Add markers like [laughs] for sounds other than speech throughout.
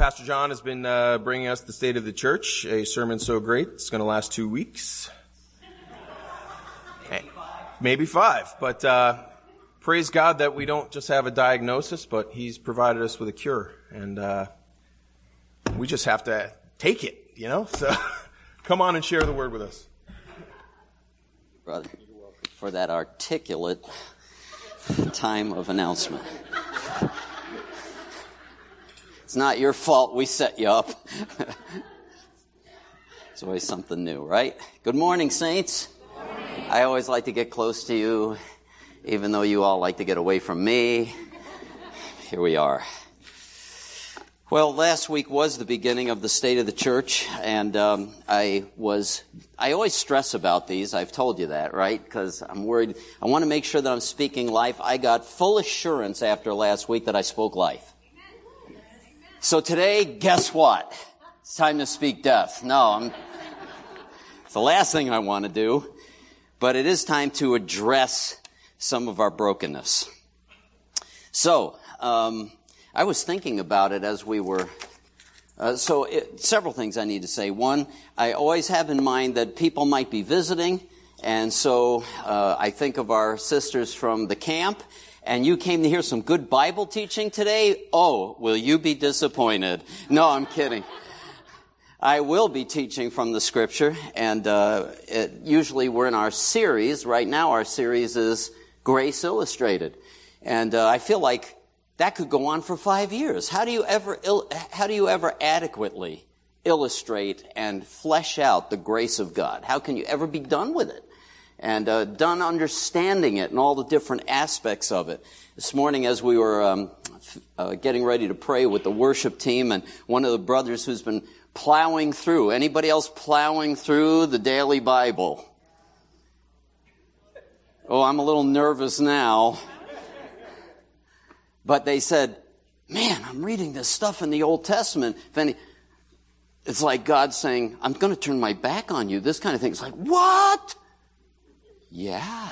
Pastor John has been uh, bringing us the state of the church, a sermon so great it's going to last two weeks, maybe five, maybe five. But uh, praise God that we don't just have a diagnosis, but He's provided us with a cure, and uh, we just have to take it, you know. So [laughs] come on and share the word with us, brother, for that articulate time of announcement. It's not your fault we set you up. [laughs] it's always something new, right? Good morning, saints. Morning. I always like to get close to you, even though you all like to get away from me. Here we are. Well, last week was the beginning of the state of the church, and um, I was. I always stress about these. I've told you that, right? Because I'm worried. I want to make sure that I'm speaking life. I got full assurance after last week that I spoke life. So today, guess what? It's time to speak death. No, I'm, it's the last thing I want to do, but it is time to address some of our brokenness. So, um, I was thinking about it as we were. Uh, so, it, several things I need to say. One, I always have in mind that people might be visiting, and so uh, I think of our sisters from the camp, and you came to hear some good Bible teaching today, oh, will you be disappointed? No, I'm kidding. I will be teaching from the scripture, and uh, it, usually we're in our series. Right now, our series is Grace Illustrated, and uh, I feel like that could go on for five years. How do you ever how do you ever adequately illustrate and flesh out the grace of God? How can you ever be done with it? And uh, done understanding it and all the different aspects of it. This morning, as we were um, uh, getting ready to pray with the worship team, and one of the brothers who's been plowing through, anybody else plowing through the daily Bible? Oh, I'm a little nervous now. But they said, man, I'm reading this stuff in the Old Testament. If Any, it's like God saying, I'm going to turn my back on you. This kind of thing. It's like, what? Yeah.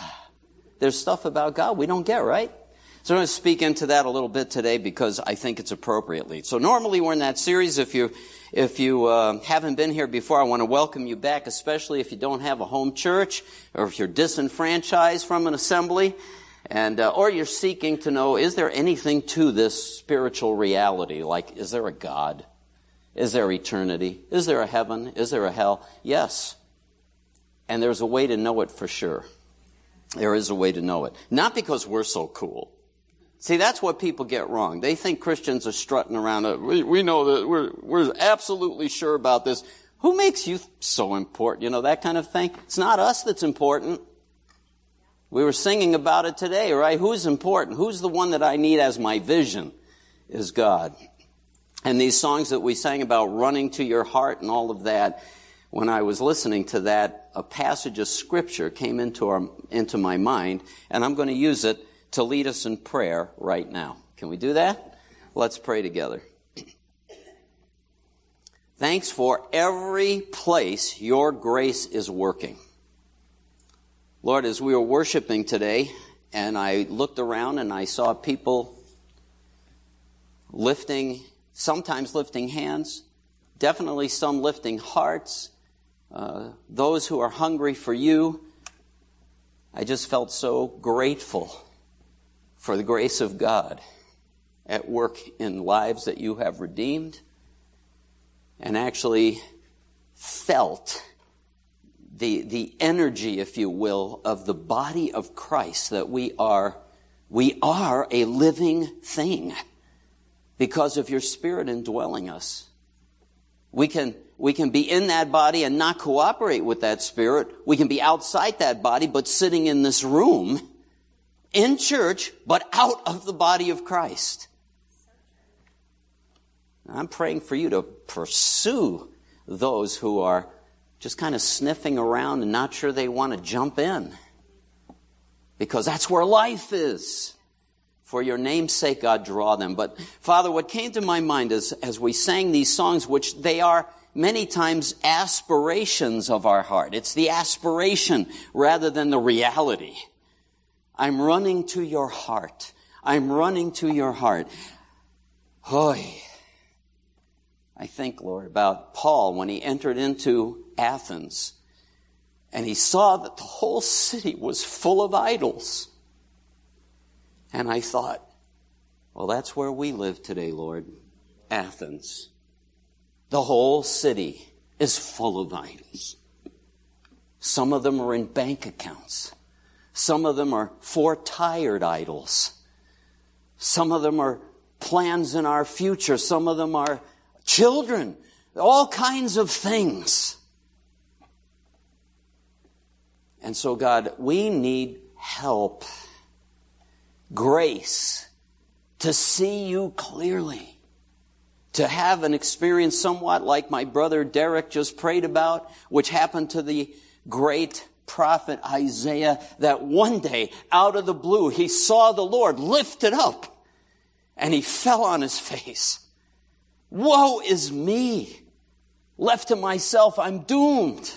There's stuff about God we don't get, right? So I'm going to speak into that a little bit today because I think it's appropriately. So normally we're in that series. If you if you uh, haven't been here before, I want to welcome you back, especially if you don't have a home church or if you're disenfranchised from an assembly, and uh, or you're seeking to know is there anything to this spiritual reality? Like, is there a God? Is there eternity? Is there a heaven? Is there a hell? Yes. And there's a way to know it for sure. There is a way to know it. Not because we're so cool. See, that's what people get wrong. They think Christians are strutting around. Uh, we, we know that we're, we're absolutely sure about this. Who makes you so important? You know, that kind of thing. It's not us that's important. We were singing about it today, right? Who's important? Who's the one that I need as my vision? Is God. And these songs that we sang about running to your heart and all of that, when I was listening to that, a passage of scripture came into, our, into my mind, and I'm going to use it to lead us in prayer right now. Can we do that? Let's pray together. Thanks for every place your grace is working. Lord, as we were worshiping today, and I looked around and I saw people lifting, sometimes lifting hands, definitely some lifting hearts, uh, those who are hungry for you. I just felt so grateful for the grace of God at work in lives that you have redeemed and actually felt the, the energy, if you will, of the body of Christ that we are, we are a living thing because of your spirit indwelling us. We can, we can be in that body and not cooperate with that spirit. We can be outside that body, but sitting in this room, in church, but out of the body of Christ. I'm praying for you to pursue those who are just kind of sniffing around and not sure they want to jump in. Because that's where life is. For your name's sake, God, draw them. But Father, what came to my mind is as we sang these songs, which they are many times aspirations of our heart. It's the aspiration rather than the reality. I'm running to your heart. I'm running to your heart. Hoy. I think, Lord, about Paul when he entered into Athens and he saw that the whole city was full of idols. And I thought, well, that's where we live today, Lord. Athens. The whole city is full of idols. Some of them are in bank accounts. Some of them are four tired idols. Some of them are plans in our future. Some of them are children. All kinds of things. And so, God, we need help, grace to see you clearly, to have an experience somewhat like my brother Derek just prayed about, which happened to the great prophet Isaiah that one day out of the blue he saw the Lord lifted up and he fell on his face. Woe is me! Left to myself, I'm doomed.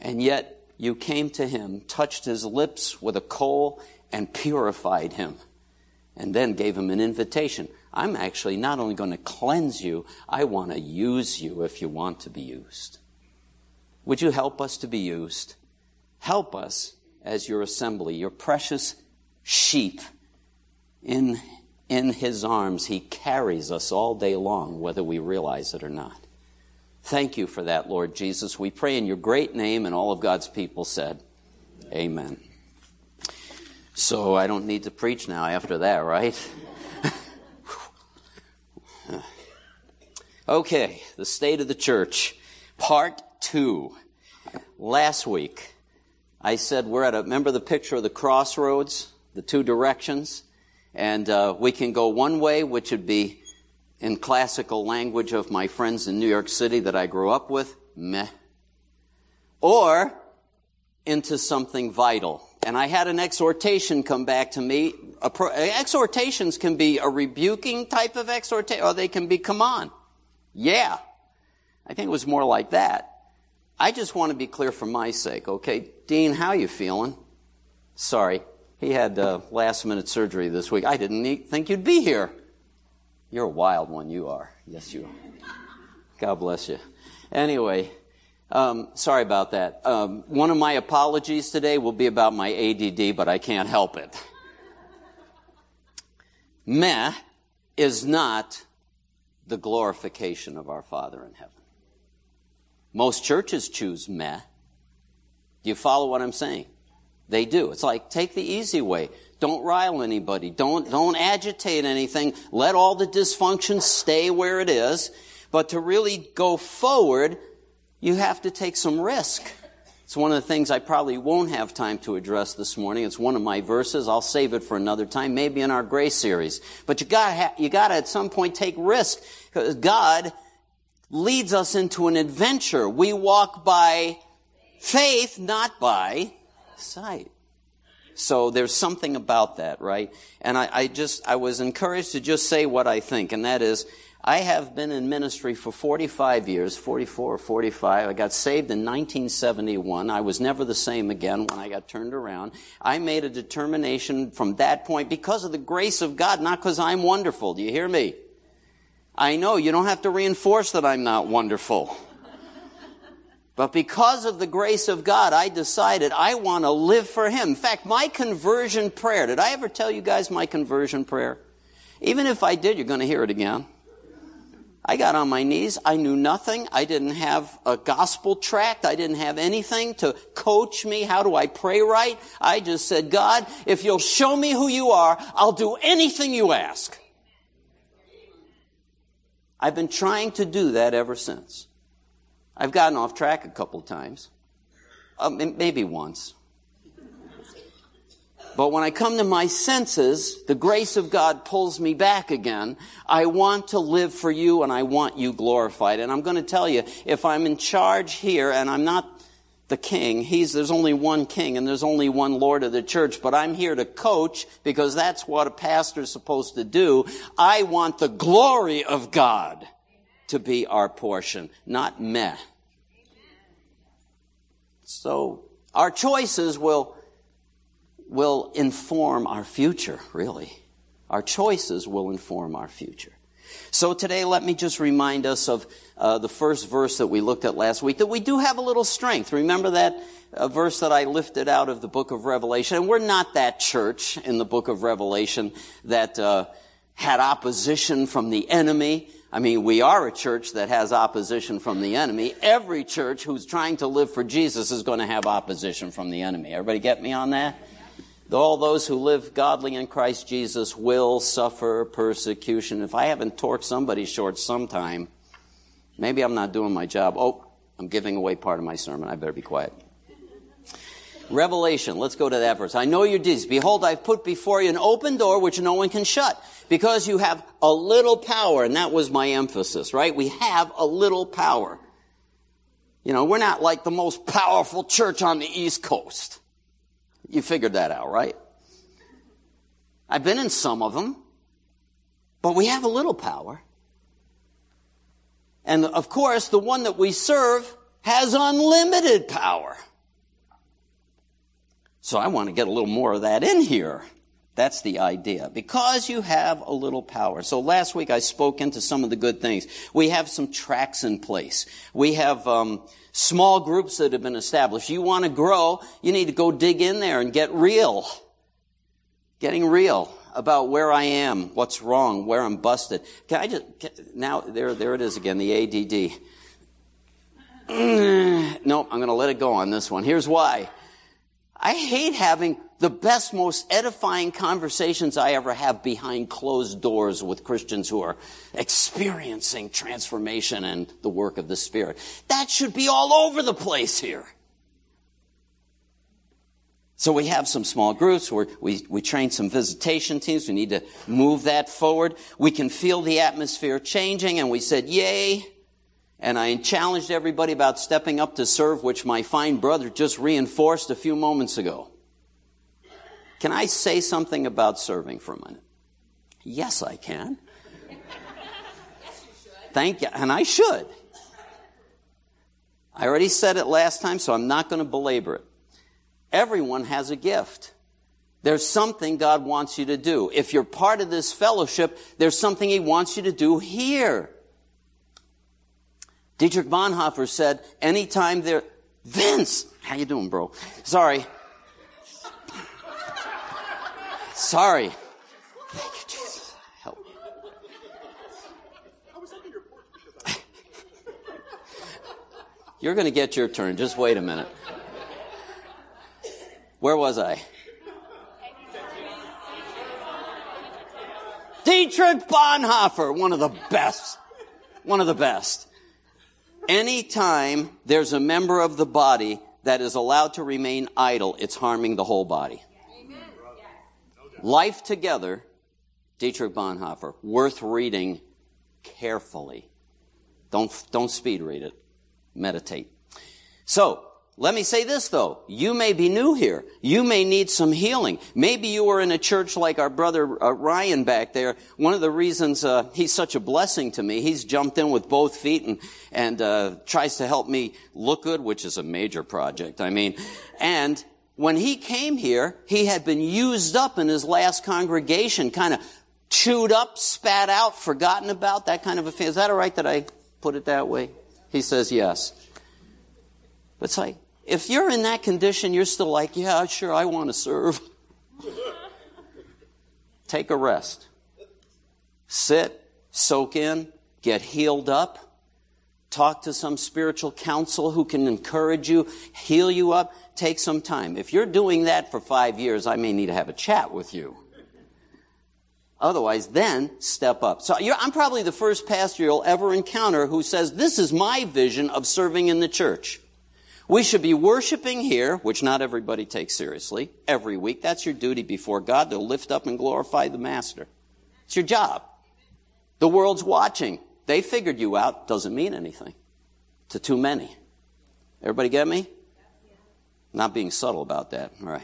And yet you came to him, touched his lips with a coal, and purified him. And then gave him an invitation. I'm actually not only going to cleanse you, I want to use you if you want to be used. Would you help us to be used? Help us as your assembly, your precious sheep. In, in his arms, he carries us all day long, whether we realize it or not. Thank you for that, Lord Jesus. We pray in your great name, and all of God's people said, Amen. So I don't need to preach now after that, right? Okay, the state of the church, part two. Last week, I said we're at a, remember the picture of the crossroads, the two directions? And uh, we can go one way, which would be in classical language of my friends in New York City that I grew up with, meh. Or into something vital. And I had an exhortation come back to me. Exhortations can be a rebuking type of exhortation, or they can be, come on. Yeah. I think it was more like that. I just want to be clear for my sake, okay? Dean, how you feeling? Sorry. He had uh, last minute surgery this week. I didn't think you'd be here. You're a wild one, you are. Yes, you are. God bless you. Anyway, um, sorry about that. Um, one of my apologies today will be about my ADD, but I can't help it. Meh is not the glorification of our Father in heaven. Most churches choose meh. Do you follow what I'm saying? They do. It's like, take the easy way. Don't rile anybody. Don't, don't agitate anything. Let all the dysfunction stay where it is. But to really go forward, you have to take some risk. It's one of the things I probably won't have time to address this morning. It's one of my verses. I'll save it for another time, maybe in our grace series. But you gotta, ha- you gotta at some point take risk because God leads us into an adventure. We walk by faith, not by sight. So there's something about that, right? And I, I, just, I was encouraged to just say what I think, and that is, I have been in ministry for 45 years, 44 or 45. I got saved in 1971. I was never the same again when I got turned around. I made a determination from that point because of the grace of God, not because I'm wonderful. Do you hear me? I know you don't have to reinforce that I'm not wonderful. [laughs] But because of the grace of God, I decided I want to live for Him. In fact, my conversion prayer, did I ever tell you guys my conversion prayer? Even if I did, you're going to hear it again. I got on my knees. I knew nothing. I didn't have a gospel tract. I didn't have anything to coach me. How do I pray right? I just said, God, if you'll show me who you are, I'll do anything you ask. I've been trying to do that ever since. I've gotten off track a couple times, uh, maybe once. But when I come to my senses, the grace of God pulls me back again. I want to live for you and I want you glorified. And I'm going to tell you, if I'm in charge here and I'm not the king, he's, there's only one king and there's only one Lord of the church, but I'm here to coach because that's what a pastor is supposed to do. I want the glory of God to be our portion, not meh. So our choices will, will inform our future, really. Our choices will inform our future. So today, let me just remind us of uh, the first verse that we looked at last week, that we do have a little strength. Remember that uh, verse that I lifted out of the book of Revelation? And we're not that church in the book of Revelation that uh, had opposition from the enemy. I mean, we are a church that has opposition from the enemy. Every church who's trying to live for Jesus is going to have opposition from the enemy. Everybody get me on that? All those who live godly in Christ Jesus will suffer persecution. If I haven't torqued somebody short sometime, maybe I'm not doing my job. Oh, I'm giving away part of my sermon. I better be quiet. Revelation, let's go to that verse. I know your deeds. Behold, I've put before you an open door which no one can shut because you have a little power. And that was my emphasis, right? We have a little power. You know, we're not like the most powerful church on the East Coast. You figured that out, right? I've been in some of them, but we have a little power. And of course, the one that we serve has unlimited power. So I want to get a little more of that in here. That's the idea. Because you have a little power. So last week I spoke into some of the good things. We have some tracks in place. We have um, small groups that have been established. You want to grow, you need to go dig in there and get real. Getting real about where I am, what's wrong, where I'm busted. Can I just, can, now, there, there it is again, the ADD. [clears throat] nope, I'm going to let it go on this one. Here's why. I hate having the best, most edifying conversations I ever have behind closed doors with Christians who are experiencing transformation and the work of the Spirit. That should be all over the place here. So we have some small groups where we, we train some visitation teams. We need to move that forward. We can feel the atmosphere changing and we said, yay. And I challenged everybody about stepping up to serve, which my fine brother just reinforced a few moments ago. Can I say something about serving for a minute? Yes, I can. Thank you. And I should. I already said it last time, so I'm not going to belabor it. Everyone has a gift. There's something God wants you to do. If you're part of this fellowship, there's something He wants you to do here. Dietrich Bonhoeffer said, anytime there, Vince, how you doing, bro? Sorry. Sorry. Thank you, Jesus. Help me. You're going to get your turn. Just wait a minute. Where was I? Dietrich Bonhoeffer, one of the best. One of the best. Anytime there's a member of the body that is allowed to remain idle, it's harming the whole body. Life Together, Dietrich Bonhoeffer, worth reading carefully. Don't, don't speed read it. Meditate. So, let me say this though. You may be new here. You may need some healing. Maybe you were in a church like our brother uh, Ryan back there. One of the reasons uh, he's such a blessing to me, he's jumped in with both feet and and uh, tries to help me look good, which is a major project. I mean, and when he came here, he had been used up in his last congregation, kind of chewed up, spat out, forgotten about, that kind of a thing. Is that all right that I put it that way? He says yes. But it's like, if you're in that condition, you're still like, yeah, sure, I want to serve. [laughs] Take a rest. Sit, soak in, get healed up, talk to some spiritual counsel who can encourage you, heal you up, take some time. If you're doing that for five years, I may need to have a chat with you. Otherwise, then step up. So I'm probably the first pastor you'll ever encounter who says, this is my vision of serving in the church. We should be worshiping here, which not everybody takes seriously, every week. That's your duty before God to lift up and glorify the Master. It's your job. The world's watching. They figured you out. Doesn't mean anything to too many. Everybody get me? Not being subtle about that. All right.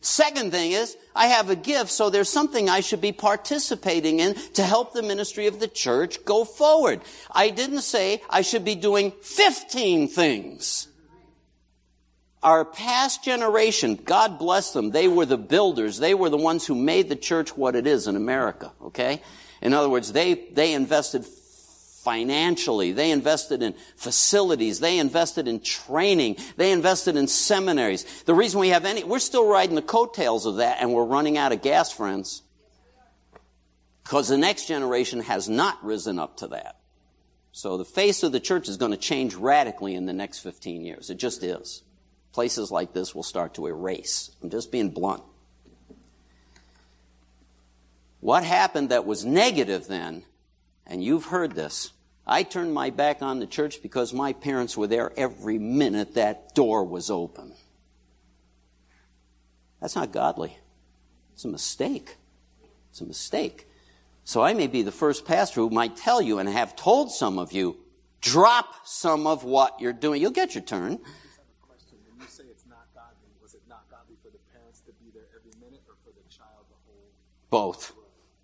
Second thing is, I have a gift, so there's something I should be participating in to help the ministry of the church go forward. I didn't say I should be doing 15 things. Our past generation, God bless them, they were the builders. They were the ones who made the church what it is in America, okay? In other words, they, they invested financially. They invested in facilities. They invested in training. They invested in seminaries. The reason we have any, we're still riding the coattails of that and we're running out of gas, friends. Because the next generation has not risen up to that. So the face of the church is going to change radically in the next 15 years. It just is. Places like this will start to erase. I'm just being blunt. What happened that was negative then, and you've heard this, I turned my back on the church because my parents were there every minute that door was open. That's not godly. It's a mistake. It's a mistake. So I may be the first pastor who might tell you and have told some of you, drop some of what you're doing. You'll get your turn. Both.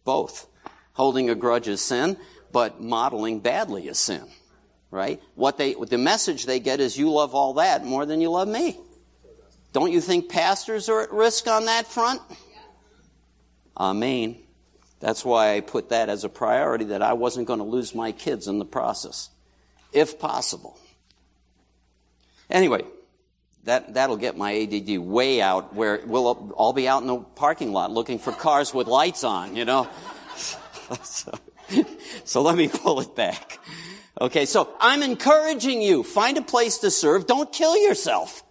Both. Holding a grudge is sin, but modeling badly is sin. Right? What they, the message they get is you love all that more than you love me. Don't you think pastors are at risk on that front? Amen. That's why I put that as a priority that I wasn't going to lose my kids in the process, if possible. Anyway, that, that'll get my ADD way out where we'll all be out in the parking lot looking for cars with lights on, you know? [laughs] [laughs] so, let me pull it back. Okay, so I'm encouraging you. Find a place to serve. Don't kill yourself.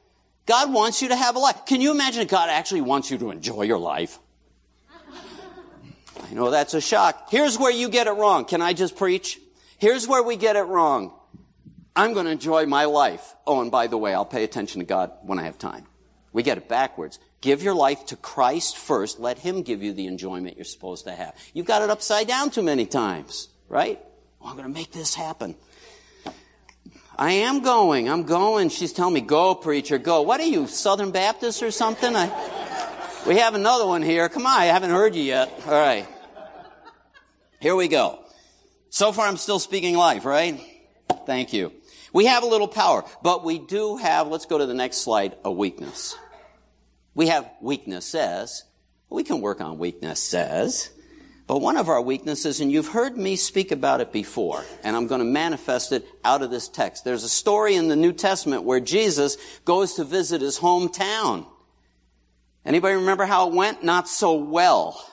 God wants you to have a life. Can you imagine God actually wants you to enjoy your life? I know that's a shock. Here's where you get it wrong. Can I just preach? Here's where we get it wrong. I'm going to enjoy my life. Oh, and by the way, I'll pay attention to God when I have time. We get it backwards. Give your life to Christ first. Let Him give you the enjoyment you're supposed to have. You've got it upside down too many times, right? I'm going to make this happen. I am going. I'm going. She's telling me, go, preacher, go. What are you, Southern Baptist or something? I, we have another one here. Come on, I haven't heard you yet. All right. Here we go. So far, I'm still speaking life, right? Thank you. We have a little power, but we do have, let's go to the next slide, a weakness. We have weaknesses. We can work on weaknesses. But one of our weaknesses, and you've heard me speak about it before, and I'm going to manifest it out of this text. There's a story in the New Testament where Jesus goes to visit his hometown. Anybody remember how it went? Not so well.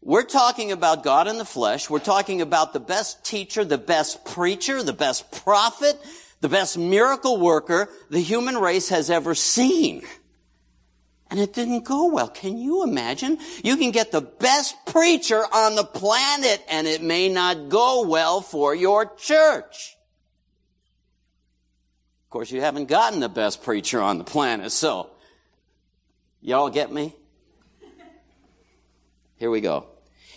We're talking about God in the flesh. We're talking about the best teacher, the best preacher, the best prophet, the best miracle worker the human race has ever seen. And it didn't go well. Can you imagine? You can get the best preacher on the planet and it may not go well for your church. Of course, you haven't gotten the best preacher on the planet, so y'all get me? Here we go.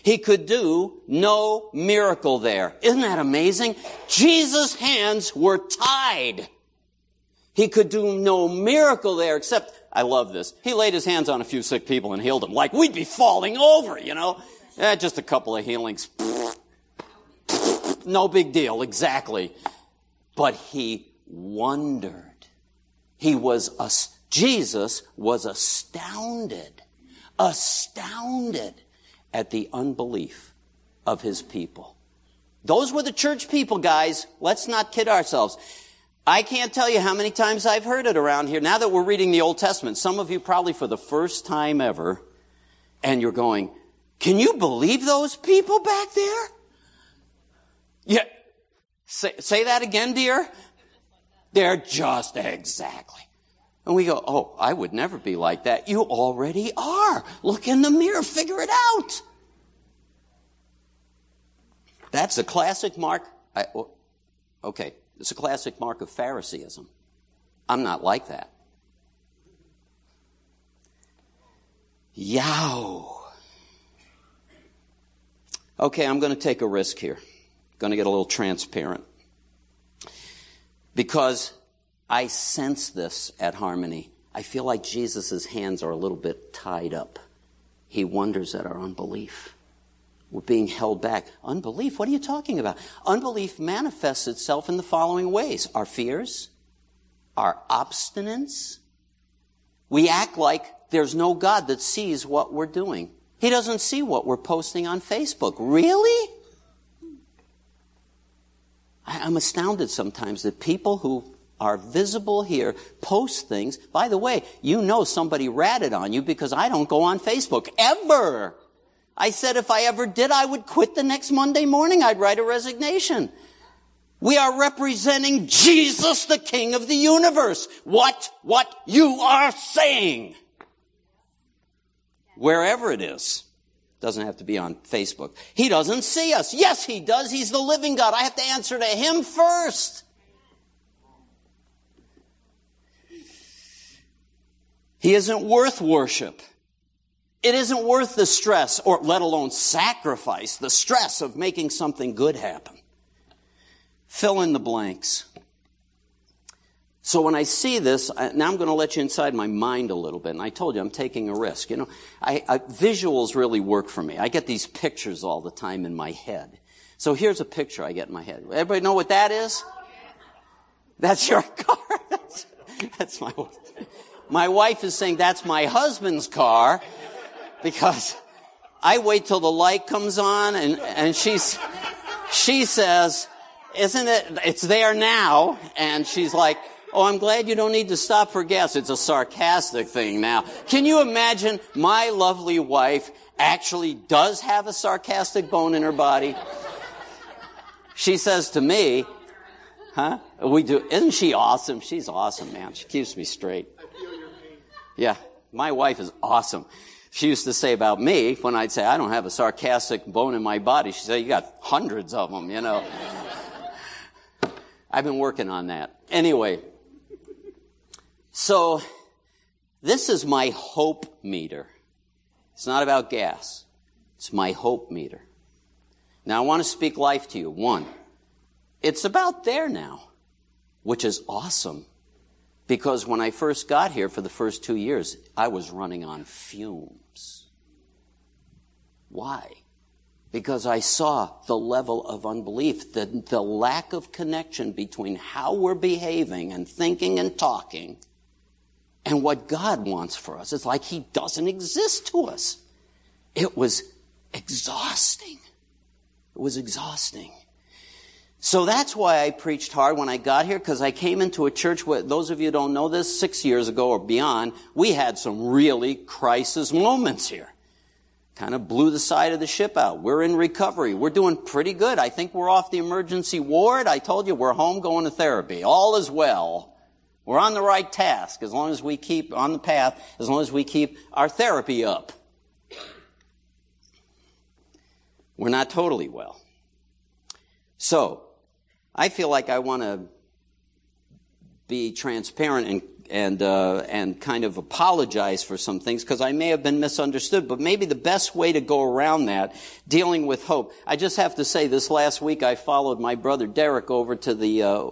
He could do no miracle there. Isn't that amazing? Jesus' hands were tied. He could do no miracle there except, I love this. He laid his hands on a few sick people and healed them. Like we'd be falling over, you know? Eh, just a couple of healings. No big deal, exactly. But he wondered. He was, Jesus was astounded. Astounded at the unbelief of his people. Those were the church people, guys. Let's not kid ourselves. I can't tell you how many times I've heard it around here. Now that we're reading the Old Testament, some of you probably for the first time ever, and you're going, can you believe those people back there? Yeah. Say, say that again, dear. They're just exactly. And we go, oh, I would never be like that. You already are. Look in the mirror, figure it out. That's a classic mark. I, okay, it's a classic mark of Phariseeism. I'm not like that. Yow. Okay, I'm going to take a risk here. I'm Going to get a little transparent. Because I sense this at Harmony. I feel like Jesus' hands are a little bit tied up. He wonders at our unbelief. We're being held back. Unbelief? What are you talking about? Unbelief manifests itself in the following ways our fears, our obstinance. We act like there's no God that sees what we're doing. He doesn't see what we're posting on Facebook. Really? I'm astounded sometimes that people who are visible here post things. By the way, you know somebody ratted on you because I don't go on Facebook ever. I said if I ever did, I would quit the next Monday morning. I'd write a resignation. We are representing Jesus, the King of the universe. What, what you are saying. Wherever it is. Doesn't have to be on Facebook. He doesn't see us. Yes, he does. He's the living God. I have to answer to him first. He isn't worth worship. It isn't worth the stress, or let alone sacrifice, the stress of making something good happen. Fill in the blanks. So when I see this, now I'm going to let you inside my mind a little bit. And I told you I'm taking a risk. You know, I, I, visuals really work for me. I get these pictures all the time in my head. So here's a picture I get in my head. Everybody know what that is? That's your [laughs] car. that's, that's my wife. My wife is saying that's my husband's car because I wait till the light comes on and, and she's, she says, isn't it, it's there now. And she's like, Oh, I'm glad you don't need to stop for gas. It's a sarcastic thing now. Can you imagine my lovely wife actually does have a sarcastic bone in her body? She says to me, huh? We do. Isn't she awesome? She's awesome, man. She keeps me straight. Yeah. My wife is awesome. She used to say about me when I'd say I don't have a sarcastic bone in my body. She said, you got hundreds of them, you know. I've been working on that. Anyway, so, this is my hope meter. It's not about gas. It's my hope meter. Now I want to speak life to you. One, it's about there now, which is awesome. Because when I first got here for the first two years, I was running on fumes. Why? Because I saw the level of unbelief, the, the lack of connection between how we're behaving and thinking and talking and what God wants for us. It's like He doesn't exist to us. It was exhausting. It was exhausting. So that's why I preached hard when I got here, because I came into a church where, those of you don't know this, six years ago or beyond, we had some really crisis moments here. Kind of blew the side of the ship out. We're in recovery. We're doing pretty good. I think we're off the emergency ward. I told you we're home going to therapy. All is well. We're on the right task as long as we keep on the path, as long as we keep our therapy up. We're not totally well. So, I feel like I want to be transparent and and uh, and kind of apologize for some things because I may have been misunderstood. But maybe the best way to go around that, dealing with hope. I just have to say, this last week I followed my brother Derek over to the uh,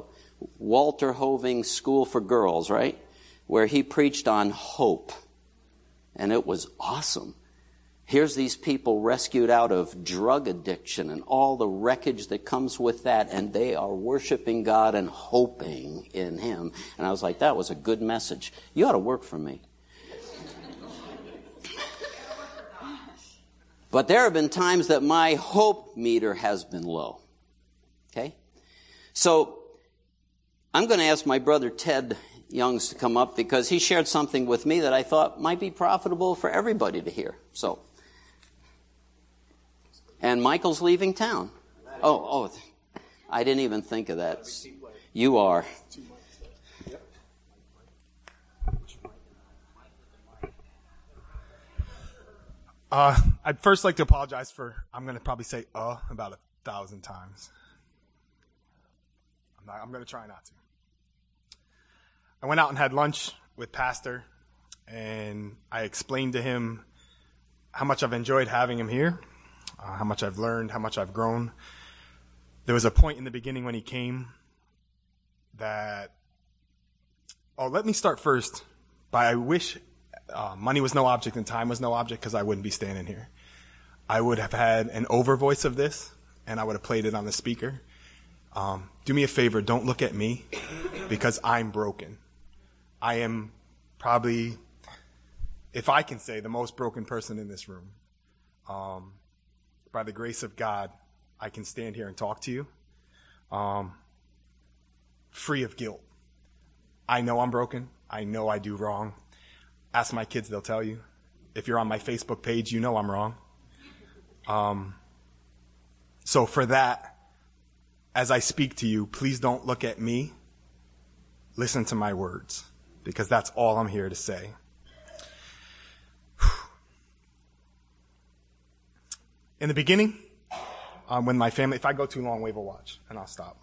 Walter Hoving School for Girls, right? Where he preached on hope. And it was awesome. Here's these people rescued out of drug addiction and all the wreckage that comes with that, and they are worshiping God and hoping in Him. And I was like, that was a good message. You ought to work for me. But there have been times that my hope meter has been low. Okay? So, I'm going to ask my brother Ted Youngs to come up because he shared something with me that I thought might be profitable for everybody to hear. So, and Michael's leaving town. Oh, oh, I didn't even think of that. You are. Uh, I'd first like to apologize for, I'm going to probably say uh about a thousand times. I'm, not, I'm going to try not to. I went out and had lunch with Pastor, and I explained to him how much I've enjoyed having him here, uh, how much I've learned, how much I've grown. There was a point in the beginning when he came that, oh, let me start first by I wish uh, money was no object and time was no object because I wouldn't be standing here. I would have had an over voice of this, and I would have played it on the speaker. Um, do me a favor, don't look at me because I'm broken. I am probably, if I can say, the most broken person in this room. um, by the grace of God, I can stand here and talk to you um, free of guilt. I know I'm broken. I know I do wrong. Ask my kids, they'll tell you. If you're on my Facebook page, you know I'm wrong. Um, so for that, as I speak to you, please don't look at me. Listen to my words, because that's all I'm here to say. In the beginning, um, when my family, if I go too long, wave a watch and I'll stop.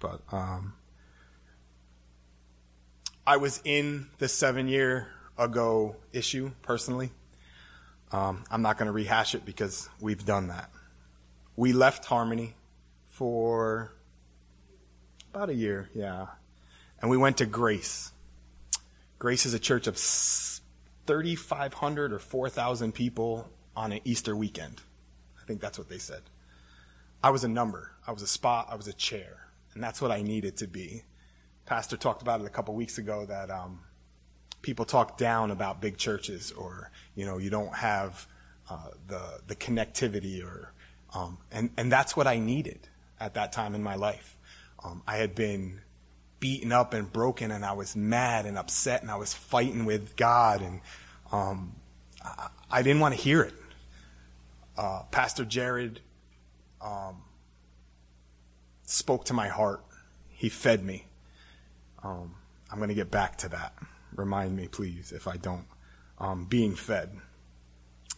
But um, I was in the seven year ago issue personally. Um, I'm not going to rehash it because we've done that. We left Harmony for about a year, yeah. And we went to Grace. Grace is a church of 3,500 or 4,000 people on an Easter weekend. I think that's what they said. I was a number. I was a spot. I was a chair. And that's what I needed to be. Pastor talked about it a couple weeks ago that um, people talk down about big churches or, you know, you don't have uh, the, the connectivity or, um, and, and that's what I needed at that time in my life. Um, I had been beaten up and broken and I was mad and upset and I was fighting with God and um, I, I, didn't want to hear it. Uh, Pastor Jared um, spoke to my heart. He fed me. Um, I'm going to get back to that. Remind me, please, if I don't. Um, being fed.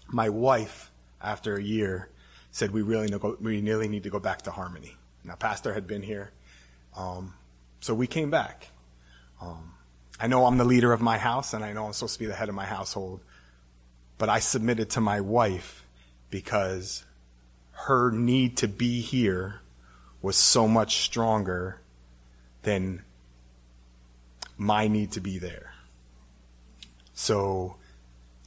My wife, after a year, said we really, we really need to go back to Harmony. Now, Pastor had been here, um, so we came back. Um, I know I'm the leader of my house, and I know I'm supposed to be the head of my household, but I submitted to my wife because her need to be here was so much stronger than my need to be there. So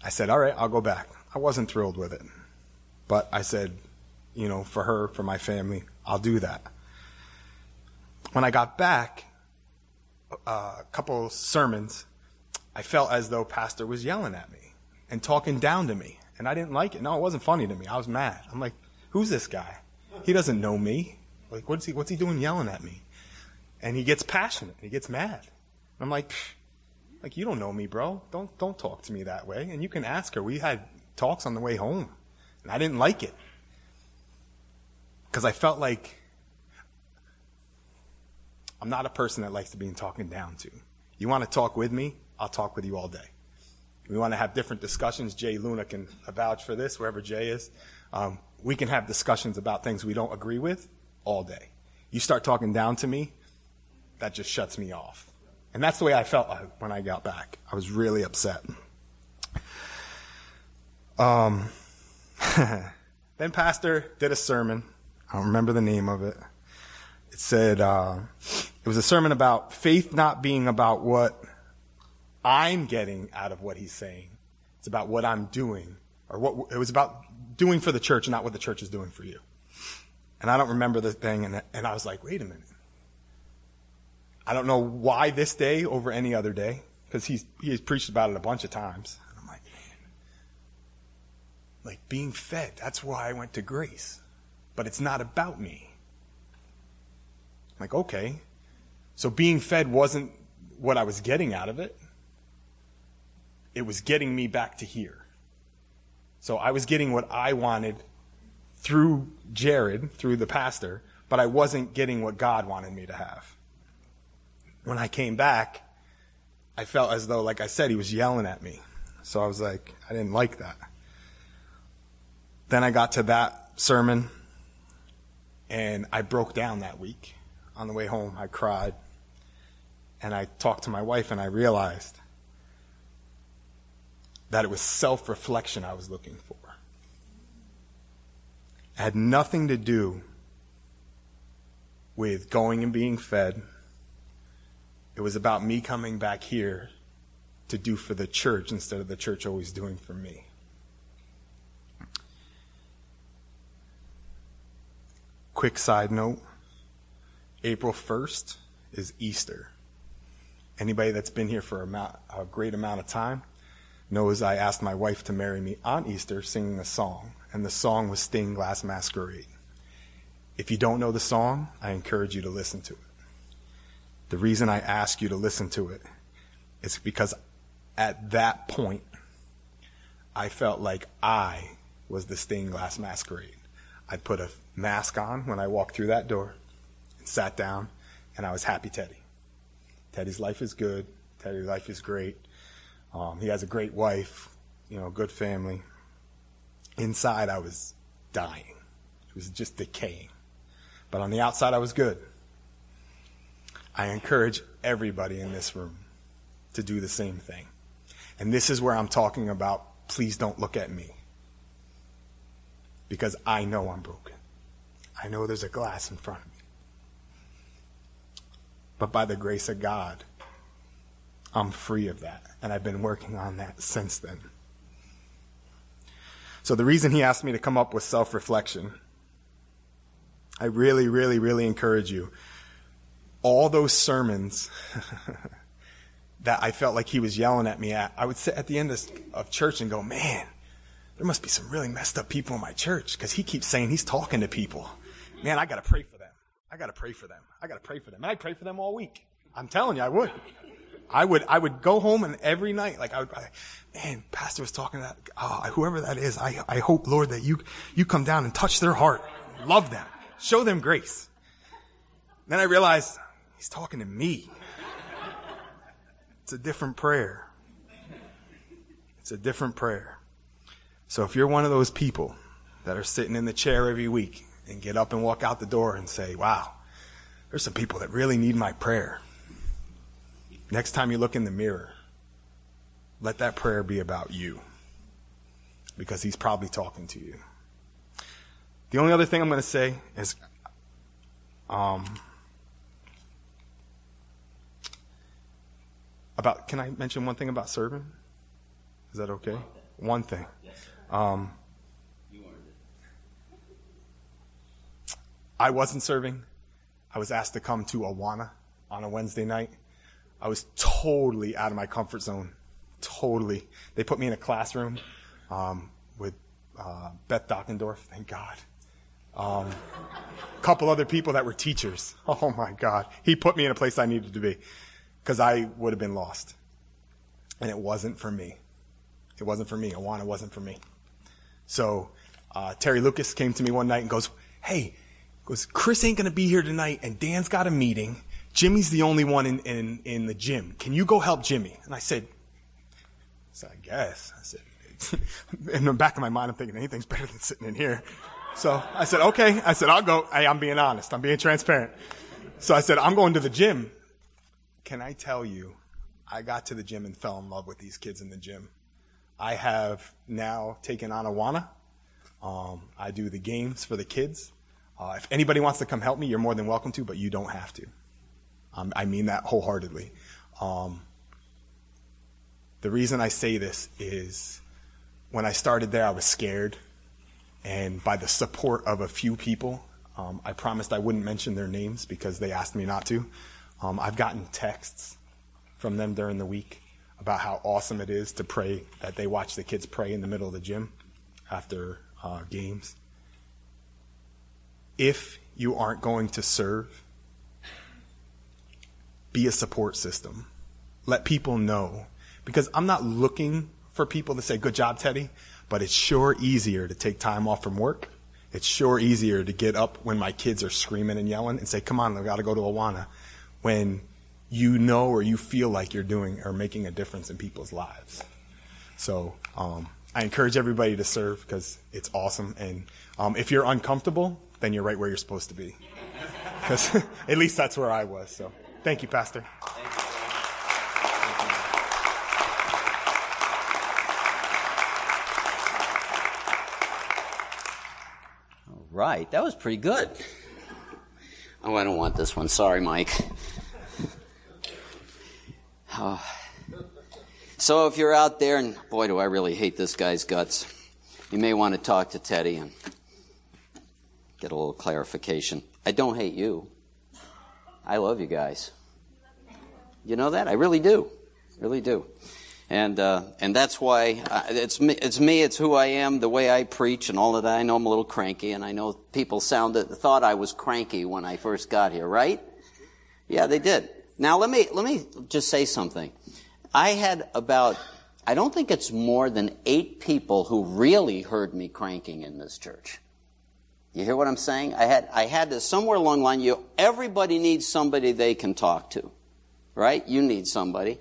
I said, all right, I'll go back. I wasn't thrilled with it. But I said, you know, for her, for my family, I'll do that. When I got back, uh, a couple sermons, I felt as though Pastor was yelling at me and talking down to me. And I didn't like it. No, it wasn't funny to me. I was mad. I'm like, who's this guy? He doesn't know me. Like, what's he, what's he doing yelling at me? And he gets passionate. He gets mad. I'm like, like, you don't know me, bro. Don't, don't talk to me that way. And you can ask her. We had talks on the way home. And I didn't like it. Because I felt like I'm not a person that likes to be talking down to. You want to talk with me? I'll talk with you all day. We want to have different discussions. Jay Luna can vouch for this, wherever Jay is. Um, we can have discussions about things we don't agree with all day. You start talking down to me, that just shuts me off. And that's the way I felt when I got back. I was really upset. Um, [laughs] then Pastor did a sermon. I don't remember the name of it. It said, uh, it was a sermon about faith not being about what I'm getting out of what he's saying. It's about what I'm doing, or what, it was about doing for the church, not what the church is doing for you. And I don't remember the thing, and, and I was like, wait a minute. I don't know why this day over any other day, because he's, he's preached about it a bunch of times. And I'm like, man, like being fed, that's why I went to grace. But it's not about me. I'm like, okay. So being fed wasn't what I was getting out of it. It was getting me back to here. So I was getting what I wanted through Jared, through the pastor, but I wasn't getting what God wanted me to have. When I came back, I felt as though, like I said, he was yelling at me. So I was like, I didn't like that. Then I got to that sermon and I broke down that week. On the way home, I cried and I talked to my wife and I realized that it was self reflection I was looking for. It had nothing to do with going and being fed. It was about me coming back here to do for the church instead of the church always doing for me. Quick side note April 1st is Easter. Anybody that's been here for a, a great amount of time knows I asked my wife to marry me on Easter singing a song. and the song was Stained Glass Masquerade. If you don't know the song, I encourage you to listen to it. The reason I ask you to listen to it is because at that point, I felt like I was the stained glass masquerade. I put a mask on when I walked through that door and sat down, and I was happy Teddy. Teddy's life is good. Teddy's life is great. Um, he has a great wife, you know, good family. Inside, I was dying. It was just decaying. But on the outside, I was good. I encourage everybody in this room to do the same thing. And this is where I'm talking about please don't look at me. Because I know I'm broken. I know there's a glass in front of me. But by the grace of God, I'm free of that. And I've been working on that since then. So the reason he asked me to come up with self reflection, I really, really, really encourage you. All those sermons [laughs] that I felt like he was yelling at me at, I would sit at the end of, of church and go, man, there must be some really messed up people in my church because he keeps saying he's talking to people. Man, I got to pray for them. I got to pray for them. I got to pray for them. And I pray for them all week. I'm telling you, I would. I would, I would go home and every night, like I would, I, man, pastor was talking to that, oh, whoever that is. I, I hope, Lord, that you, you come down and touch their heart. Love them. Show them grace. Then I realized he's talking to me. It's a different prayer. It's a different prayer. So if you're one of those people that are sitting in the chair every week and get up and walk out the door and say, wow, there's some people that really need my prayer. Next time you look in the mirror, let that prayer be about you because he's probably talking to you. The only other thing I'm going to say is um, about, can I mention one thing about serving? Is that okay? One thing. Um, I wasn't serving. I was asked to come to Awana on a Wednesday night. I was totally out of my comfort zone. Totally. They put me in a classroom um, with uh, Beth Dockendorf, thank God. Um, a couple other people that were teachers. [laughs] Oh my God. He put me in a place I needed to be because I would have been lost. And it wasn't for me. It wasn't for me. Awana wasn't for me. So uh, Terry Lucas came to me one night and goes, Hey, goes, Chris ain't going to be here tonight, and Dan's got a meeting. Jimmy's the only one in, in, in the gym. Can you go help Jimmy? And I said, so I guess. I said, [laughs] in the back of my mind, I'm thinking anything's better than sitting in here. So I said, okay. I said, I'll go. Hey, I'm being honest. I'm being transparent. So I said, I'm going to the gym. Can I tell you, I got to the gym and fell in love with these kids in the gym. I have now taken on Awana. Um, I do the games for the kids. Uh, if anybody wants to come help me, you're more than welcome to, but you don't have to. Um, I mean that wholeheartedly. Um, the reason I say this is when I started there, I was scared. And by the support of a few people, um, I promised I wouldn't mention their names because they asked me not to. Um, I've gotten texts from them during the week about how awesome it is to pray, that they watch the kids pray in the middle of the gym after uh, games. If you aren't going to serve, be a support system. Let people know. Because I'm not looking for people to say, good job, Teddy, but it's sure easier to take time off from work. It's sure easier to get up when my kids are screaming and yelling and say, come on, I've got to go to Awana. When you know or you feel like you're doing or making a difference in people's lives. So, um, I encourage everybody to serve because it's awesome. And um, if you're uncomfortable, then you're right where you're supposed to be. [laughs] Because [laughs] at least that's where I was. So. Thank you, Pastor. All right, that was pretty good. Oh, I don't want this one. Sorry, Mike. Oh. [sighs] So, if you're out there, and boy, do I really hate this guy's guts, you may want to talk to Teddy and get a little clarification. I don't hate you. I love you guys. You know that? I really do. Really do. And, uh, and that's why I, it's me, it's me, it's who I am, the way I preach and all of that. I know I'm a little cranky and I know people sounded, thought I was cranky when I first got here, right? Yeah, they did. Now let me, let me just say something. I had about, I don't think it's more than eight people who really heard me cranking in this church. You hear what I'm saying? I had, I had to, somewhere along the line, you, everybody needs somebody they can talk to. Right? You need somebody.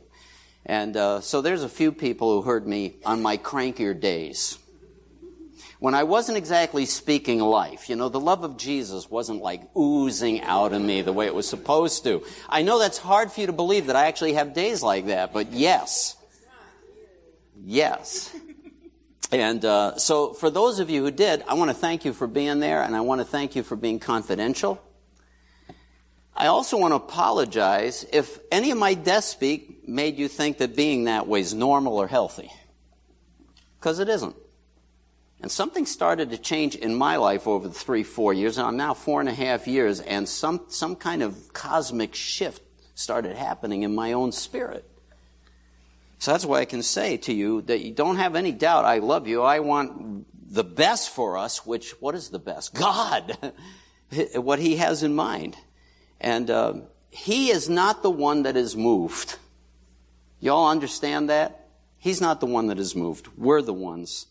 And uh, so there's a few people who heard me on my crankier days. When I wasn't exactly speaking life, you know, the love of Jesus wasn't like oozing out of me the way it was supposed to. I know that's hard for you to believe that I actually have days like that, but yes. Yes. And uh, so, for those of you who did, I want to thank you for being there, and I want to thank you for being confidential. I also want to apologize if any of my death speak made you think that being that way is normal or healthy. Because it isn't. And something started to change in my life over the three, four years. And I'm now four and a half years, and some, some kind of cosmic shift started happening in my own spirit. So that's why I can say to you that you don't have any doubt I love you. I want the best for us, which, what is the best? God. [laughs] what He has in mind. And uh, He is not the one that is moved. Y'all understand that? He's not the one that is moved. We're the ones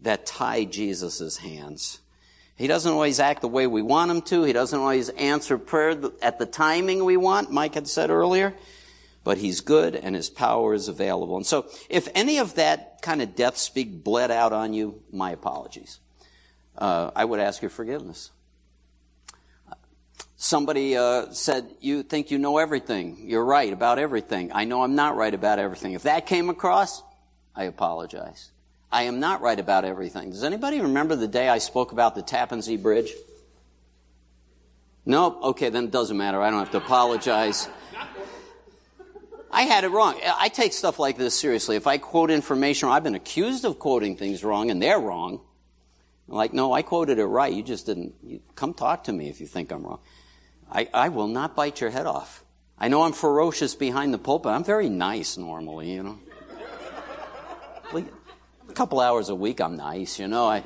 that tie Jesus' hands. He doesn't always act the way we want him to. He doesn't always answer prayer at the timing we want, Mike had said earlier. But he's good and his power is available. And so if any of that kind of death speak bled out on you, my apologies. Uh, I would ask your forgiveness. Somebody uh, said, You think you know everything. You're right about everything. I know I'm not right about everything. If that came across, I apologize. I am not right about everything. Does anybody remember the day I spoke about the Tappan Zee Bridge? Nope. Okay, then it doesn't matter. I don't have to apologize. I had it wrong. I take stuff like this seriously. If I quote information, I've been accused of quoting things wrong, and they're wrong. I'm like, no, I quoted it right. You just didn't. You, come talk to me if you think I'm wrong. I, I will not bite your head off. I know I'm ferocious behind the pulpit. I'm very nice normally, you know. a couple hours a week, I'm nice, you know. I,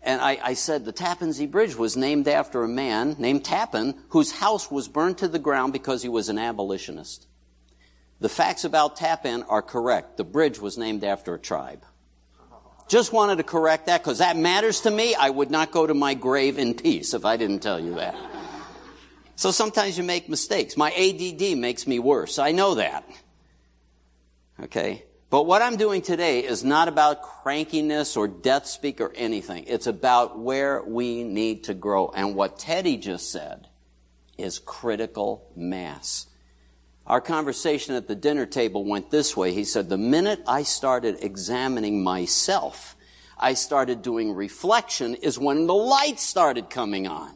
and I, I, said the Tappan Zee Bridge was named after a man named Tappan whose house was burned to the ground because he was an abolitionist. The facts about Tappan are correct. The bridge was named after a tribe. Just wanted to correct that because that matters to me. I would not go to my grave in peace if I didn't tell you that. So sometimes you make mistakes. My ADD makes me worse. I know that. Okay? But what I'm doing today is not about crankiness or death speak or anything. It's about where we need to grow. And what Teddy just said is critical mass. Our conversation at the dinner table went this way. He said, The minute I started examining myself, I started doing reflection, is when the light started coming on.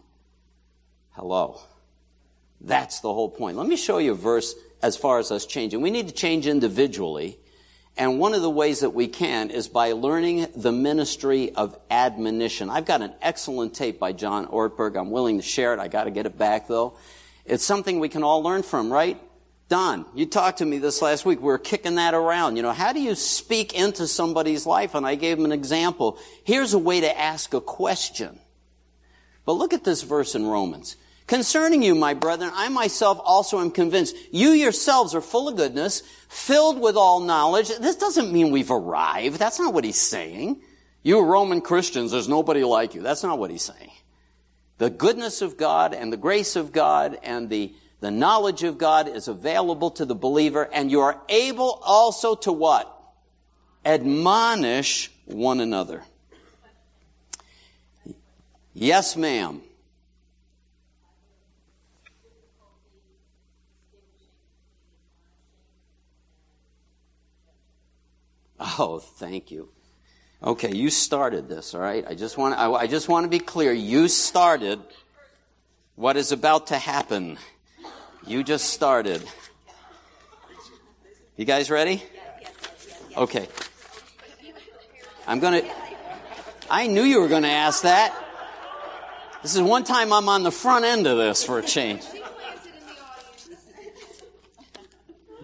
Hello. That's the whole point. Let me show you a verse as far as us changing. We need to change individually. And one of the ways that we can is by learning the ministry of admonition. I've got an excellent tape by John Ortberg. I'm willing to share it. I got to get it back though. It's something we can all learn from, right? Don, you talked to me this last week. We were kicking that around. You know, how do you speak into somebody's life? And I gave him an example. Here's a way to ask a question. But look at this verse in Romans. Concerning you, my brethren, I myself also am convinced you yourselves are full of goodness, filled with all knowledge. This doesn't mean we've arrived. That's not what he's saying. You Roman Christians, there's nobody like you. That's not what he's saying. The goodness of God and the grace of God and the, the knowledge of God is available to the believer, and you are able also to what? Admonish one another. Yes, ma'am. Oh, thank you. Okay, you started this, all right? I just want, I, I just want to be clear. You started what is about to happen. You just started. You guys ready? Okay. I'm gonna, I knew you were gonna ask that. This is one time I'm on the front end of this for a change.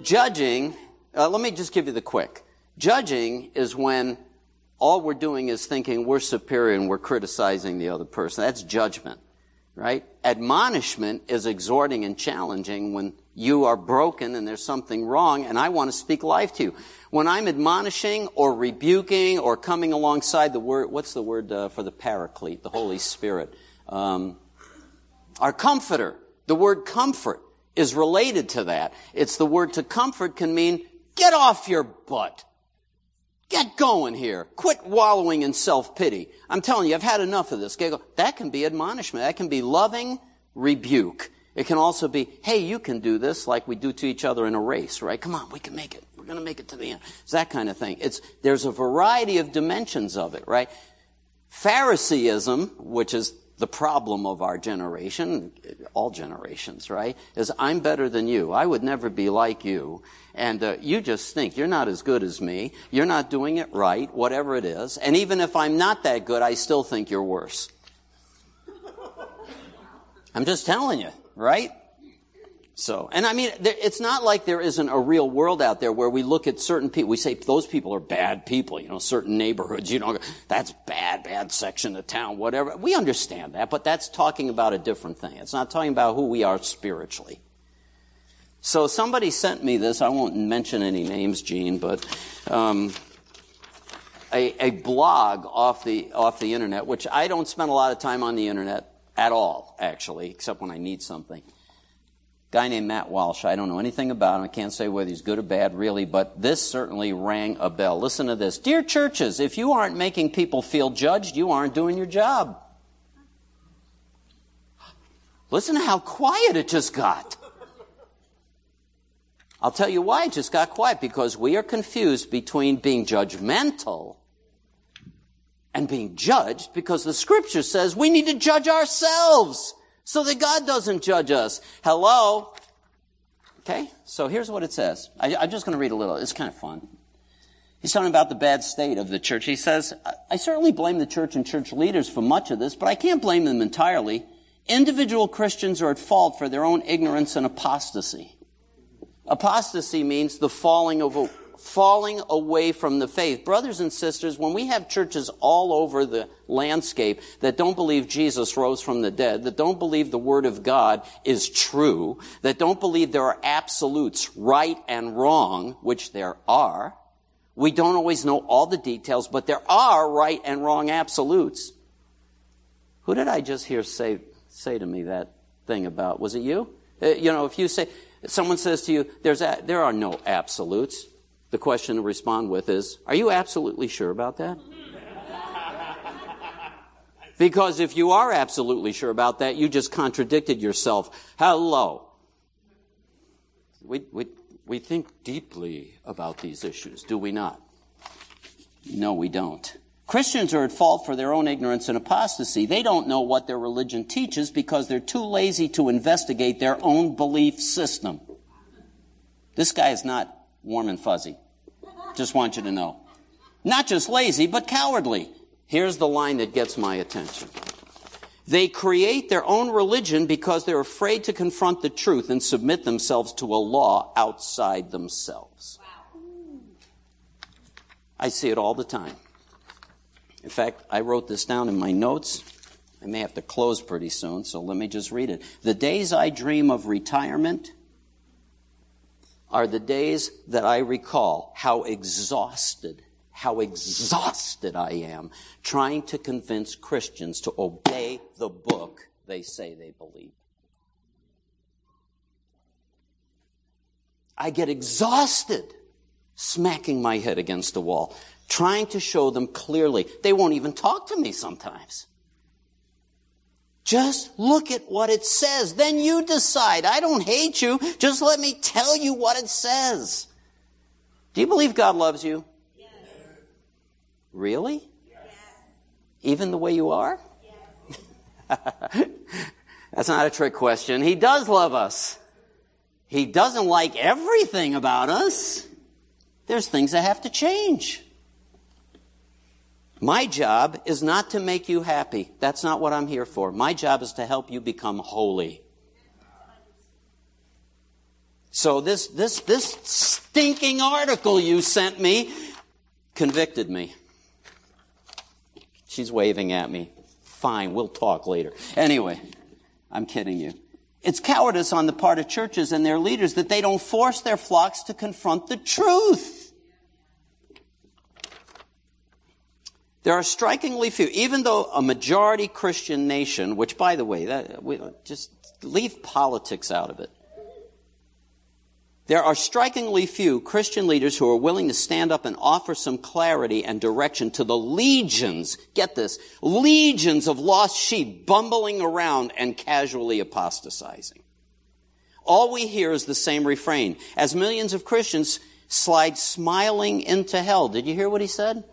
Judging Uh, let me just give you the quick. Judging is when all we're doing is thinking we're superior and we're criticizing the other person. That's judgment, right? Admonishment is exhorting and challenging when you are broken and there's something wrong and I want to speak life to you. When I'm admonishing or rebuking or coming alongside the word, what's the word uh, for the paraclete, the Holy Spirit? Um, our comforter. The word comfort is related to that. It's the word to comfort can mean get off your butt. Get going here. Quit wallowing in self-pity. I'm telling you, I've had enough of this. That can be admonishment. That can be loving rebuke. It can also be, hey, you can do this like we do to each other in a race, right? Come on, we can make it. We're going to make it to the end. It's that kind of thing. It's, there's a variety of dimensions of it, right? Phariseeism, which is the problem of our generation, all generations, right? Is I'm better than you. I would never be like you. And uh, you just think you're not as good as me. You're not doing it right, whatever it is. And even if I'm not that good, I still think you're worse. I'm just telling you, right? So, and I mean, it's not like there isn't a real world out there where we look at certain people, we say those people are bad people, you know, certain neighborhoods, you know, that's bad, bad section of town, whatever. We understand that, but that's talking about a different thing. It's not talking about who we are spiritually. So somebody sent me this, I won't mention any names, Gene, but, um, a, a blog off the, off the internet, which I don't spend a lot of time on the internet at all, actually, except when I need something guy named Matt Walsh. I don't know anything about him. I can't say whether he's good or bad, really, but this certainly rang a bell. Listen to this. Dear churches, if you aren't making people feel judged, you aren't doing your job. Listen to how quiet it just got. I'll tell you why it just got quiet because we are confused between being judgmental and being judged because the scripture says we need to judge ourselves so that God doesn't judge us. Hello? Okay, so here's what it says. I, am just going to read a little. It's kind of fun. He's talking about the bad state of the church. He says, I certainly blame the church and church leaders for much of this, but I can't blame them entirely. Individual Christians are at fault for their own ignorance and apostasy. Apostasy means the falling of falling away from the faith. Brothers and sisters, when we have churches all over the landscape that don't believe Jesus rose from the dead, that don't believe the Word of God is true, that don't believe there are absolutes, right and wrong, which there are, we don't always know all the details, but there are right and wrong absolutes. Who did I just hear say, say to me that thing about? Was it you? Uh, you know, if you say, someone says to you, there's a, there are no absolutes the question to respond with is, are you absolutely sure about that? Because if you are absolutely sure about that, you just contradicted yourself. Hello. We, we, we think deeply about these issues, do we not? No, we don't. Christians are at fault for their own ignorance and apostasy. They don't know what their religion teaches because they're too lazy to investigate their own belief system. This guy is not warm and fuzzy. Just want you to know. Not just lazy, but cowardly. Here's the line that gets my attention. They create their own religion because they're afraid to confront the truth and submit themselves to a law outside themselves. I see it all the time. In fact, I wrote this down in my notes. I may have to close pretty soon, so let me just read it. The days I dream of retirement are the days that I recall how exhausted, how exhausted I am trying to convince Christians to obey the book they say they believe. I get exhausted smacking my head against a wall, trying to show them clearly. They won't even talk to me sometimes. Just look at what it says. Then you decide. I don't hate you. Just let me tell you what it says. Do you believe God loves you? Yes. Really? Yes. Even the way you are? Yes. [laughs] That's not a trick question. He does love us. He doesn't like everything about us. There's things that have to change. My job is not to make you happy. That's not what I'm here for. My job is to help you become holy. So this, this, this stinking article you sent me convicted me. She's waving at me. Fine, we'll talk later. Anyway, I'm kidding you. It's cowardice on the part of churches and their leaders that they don't force their flocks to confront the truth. There are strikingly few, even though a majority Christian nation, which by the way, that, we, just leave politics out of it. There are strikingly few Christian leaders who are willing to stand up and offer some clarity and direction to the legions, get this, legions of lost sheep bumbling around and casually apostatizing. All we hear is the same refrain as millions of Christians slide smiling into hell. Did you hear what he said?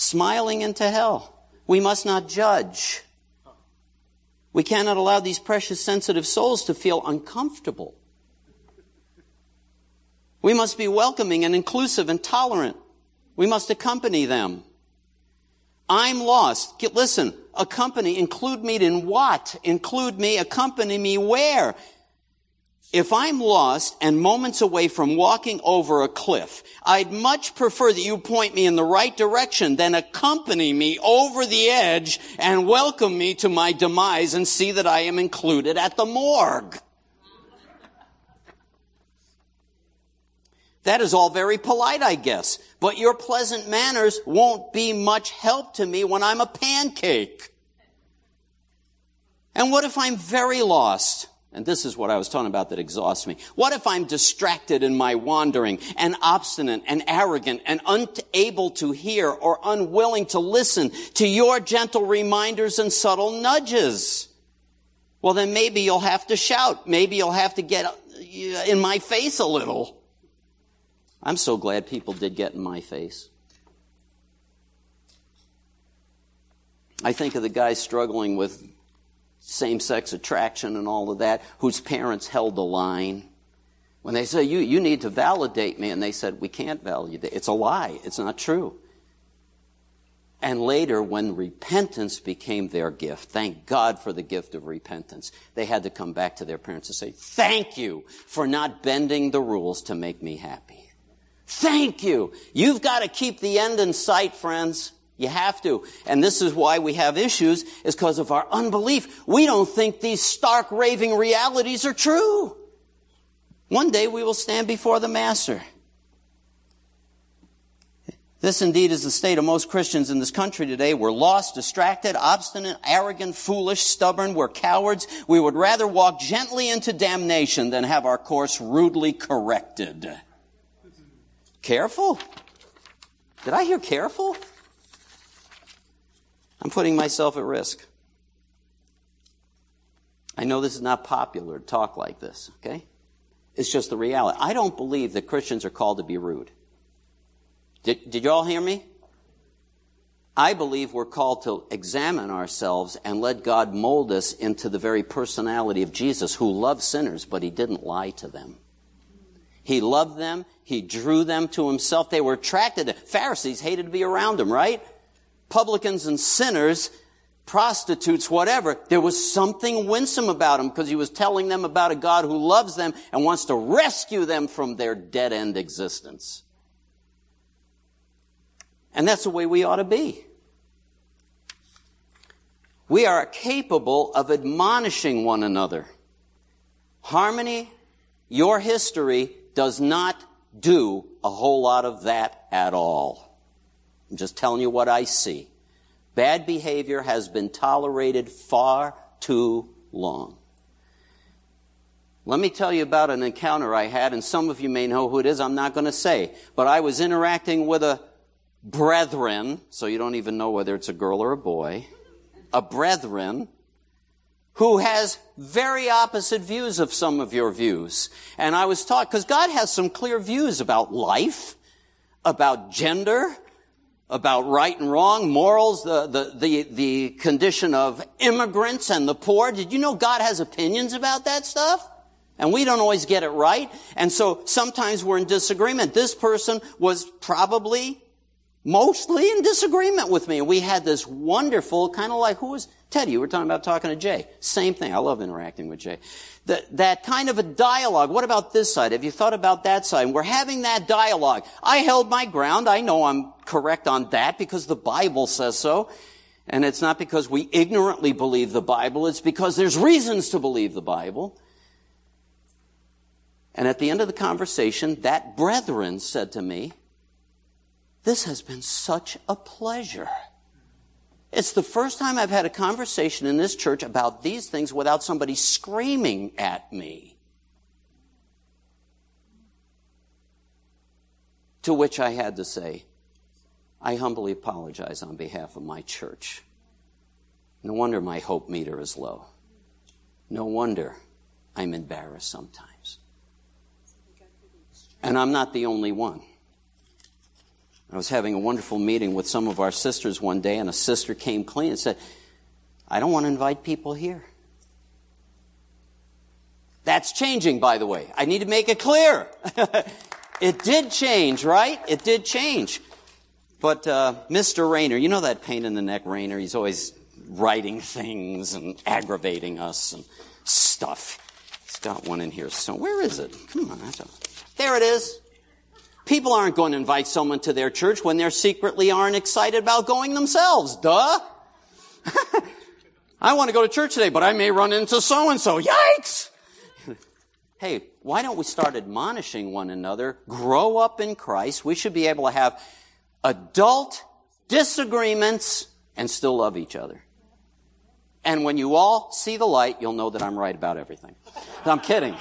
Smiling into hell. We must not judge. We cannot allow these precious sensitive souls to feel uncomfortable. We must be welcoming and inclusive and tolerant. We must accompany them. I'm lost. Get, Listen, accompany, include me in what? Include me, accompany me where? If I'm lost and moments away from walking over a cliff, I'd much prefer that you point me in the right direction than accompany me over the edge and welcome me to my demise and see that I am included at the morgue. That is all very polite, I guess. But your pleasant manners won't be much help to me when I'm a pancake. And what if I'm very lost? And this is what I was talking about that exhausts me. What if I'm distracted in my wandering and obstinate and arrogant and unable to hear or unwilling to listen to your gentle reminders and subtle nudges? Well, then maybe you'll have to shout. Maybe you'll have to get uh, in my face a little. I'm so glad people did get in my face. I think of the guy struggling with same sex attraction and all of that, whose parents held the line. When they say, you, you need to validate me, and they said, We can't validate. It's a lie. It's not true. And later, when repentance became their gift, thank God for the gift of repentance, they had to come back to their parents and say, Thank you for not bending the rules to make me happy. Thank you. You've got to keep the end in sight, friends. You have to. And this is why we have issues, is because of our unbelief. We don't think these stark raving realities are true. One day we will stand before the Master. This indeed is the state of most Christians in this country today. We're lost, distracted, obstinate, arrogant, foolish, stubborn. We're cowards. We would rather walk gently into damnation than have our course rudely corrected. Careful? Did I hear careful? I'm putting myself at risk. I know this is not popular to talk like this, okay? It's just the reality. I don't believe that Christians are called to be rude. Did, did you all hear me? I believe we're called to examine ourselves and let God mold us into the very personality of Jesus who loved sinners, but he didn't lie to them. He loved them. He drew them to himself. They were attracted to Pharisees hated to be around him, right? Publicans and sinners, prostitutes, whatever. There was something winsome about him because he was telling them about a God who loves them and wants to rescue them from their dead end existence. And that's the way we ought to be. We are capable of admonishing one another. Harmony, your history, does not do a whole lot of that at all. I'm just telling you what I see. Bad behavior has been tolerated far too long. Let me tell you about an encounter I had, and some of you may know who it is. I'm not going to say. But I was interacting with a brethren, so you don't even know whether it's a girl or a boy, a brethren who has very opposite views of some of your views. And I was taught, because God has some clear views about life, about gender, about right and wrong, morals, the, the, the, the condition of immigrants and the poor. Did you know God has opinions about that stuff? And we don't always get it right. And so sometimes we're in disagreement. This person was probably mostly in disagreement with me. We had this wonderful kind of like, who was Teddy? You were talking about talking to Jay. Same thing. I love interacting with Jay. That, that kind of a dialogue. What about this side? Have you thought about that side? And we're having that dialogue. I held my ground. I know I'm correct on that because the Bible says so. And it's not because we ignorantly believe the Bible. It's because there's reasons to believe the Bible. And at the end of the conversation, that brethren said to me, this has been such a pleasure. It's the first time I've had a conversation in this church about these things without somebody screaming at me. To which I had to say, I humbly apologize on behalf of my church. No wonder my hope meter is low. No wonder I'm embarrassed sometimes. And I'm not the only one. I was having a wonderful meeting with some of our sisters one day, and a sister came clean and said, I don't want to invite people here. That's changing, by the way. I need to make it clear. [laughs] it did change, right? It did change. But uh, Mr. Rainer, you know that pain in the neck Rainer? He's always writing things and aggravating us and stuff. He's got one in here. So where is it? Come on. There it is. People aren't going to invite someone to their church when they're secretly aren't excited about going themselves. Duh. [laughs] I want to go to church today, but I may run into so and so. Yikes! [laughs] hey, why don't we start admonishing one another? Grow up in Christ. We should be able to have adult disagreements and still love each other. And when you all see the light, you'll know that I'm right about everything. I'm kidding.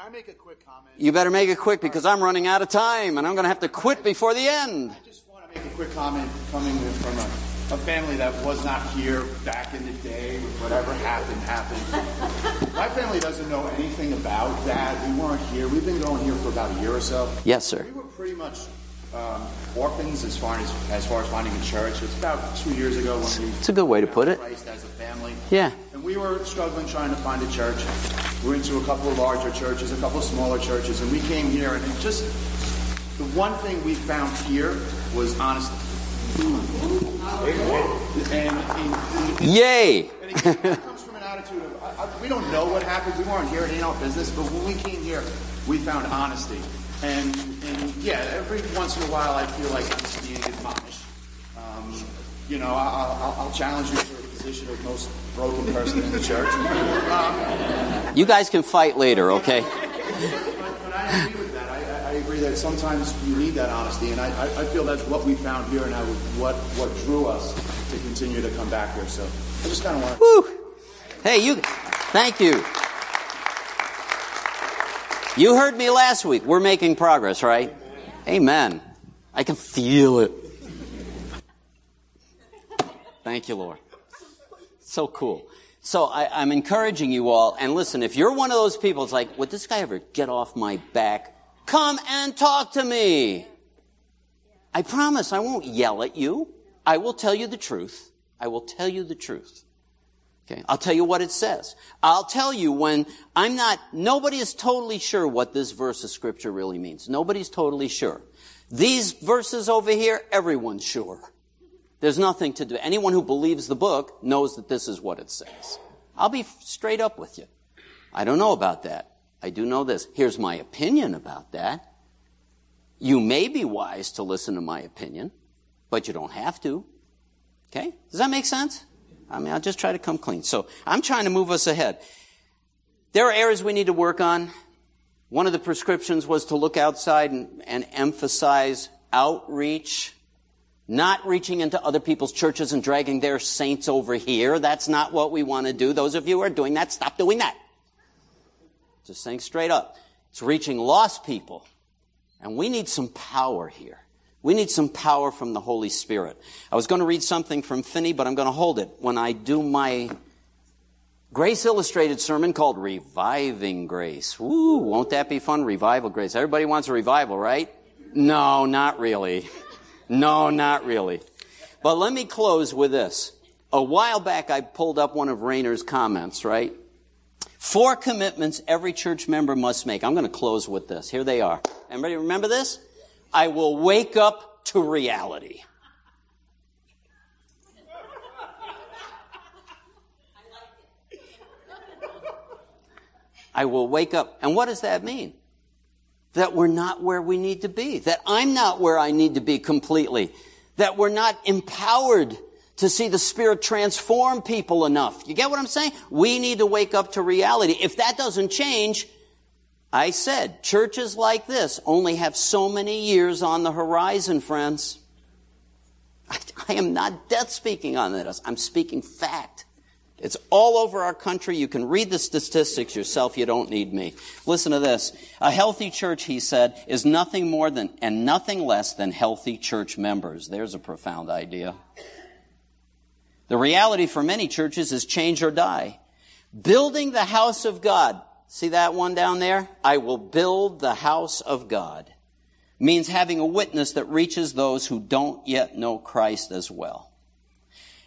Can, I make a quick comment? You better make it quick because I'm running out of time and I'm going to have to quit before the end. I just want to make a quick comment coming from a, a family that was not here back in the day. Whatever happened, happened. [laughs] My family doesn't know anything about that. We weren't here. We've been going here for about a year or so. Yes, sir. We were pretty much um, orphans as far as as far as finding a church. It's about two years ago when we. It's a good way to put it. Christ as a family. Yeah. And we were struggling trying to find a church. We went to a couple of larger churches, a couple of smaller churches, and we came here and just the one thing we found here was honesty. And, and, Yay! and it comes from an attitude of I, I, we don't know what happened. We weren't here. It ain't our business. But when we came here, we found honesty. And, and yeah, every once in a while, I feel like I'm being admonished. Um, you know, I'll, I'll, I'll challenge you position of most broken person in the church. Um, [laughs] You guys can fight later, okay? but, but I agree with that. I, I- I agree that sometimes you need that honesty, and I, I I feel that's what we found here, and I, what what drew us to continue to come back here. So I just kind of want. to... Woo! Hey, you, thank you. You heard me last week. We're making progress, right? Amen. I can feel it. Thank you, Lord. So cool. So I, I'm encouraging you all, and listen, if you're one of those people, it's like, would this guy ever get off my back? Come and talk to me. I promise I won't yell at you. I will tell you the truth. I will tell you the truth. Okay. I'll tell you what it says. I'll tell you when I'm not, nobody is totally sure what this verse of scripture really means. Nobody's totally sure. These verses over here, everyone's sure. There's nothing to do. Anyone who believes the book knows that this is what it says. I'll be straight up with you. I don't know about that. I do know this. Here's my opinion about that. You may be wise to listen to my opinion, but you don't have to. Okay? Does that make sense? I mean, I'll just try to come clean. So I'm trying to move us ahead. There are areas we need to work on. One of the prescriptions was to look outside and, and emphasize outreach, not reaching into other people's churches and dragging their saints over here. That's not what we want to do. Those of you who are doing that, stop doing that. Just saying straight up. It's reaching lost people. And we need some power here. We need some power from the Holy Spirit. I was going to read something from Finney, but I'm going to hold it when I do my Grace Illustrated sermon called Reviving Grace. Woo, won't that be fun? Revival Grace. Everybody wants a revival, right? No, not really. [laughs] No, not really. But let me close with this. A while back, I pulled up one of Rainer's comments, right? Four commitments every church member must make. I'm going to close with this. Here they are. Everybody remember this? I will wake up to reality. I will wake up. And what does that mean? That we're not where we need to be. That I'm not where I need to be completely. That we're not empowered to see the Spirit transform people enough. You get what I'm saying? We need to wake up to reality. If that doesn't change, I said, churches like this only have so many years on the horizon, friends. I, [laughs] I am not death speaking on this. I'm speaking fact. It's all over our country. You can read the statistics yourself. You don't need me. Listen to this. A healthy church, he said, is nothing more than, and nothing less than healthy church members. There's a profound idea. The reality for many churches is change or die. Building the house of God. See that one down there? I will build the house of God. Means having a witness that reaches those who don't yet know Christ as well.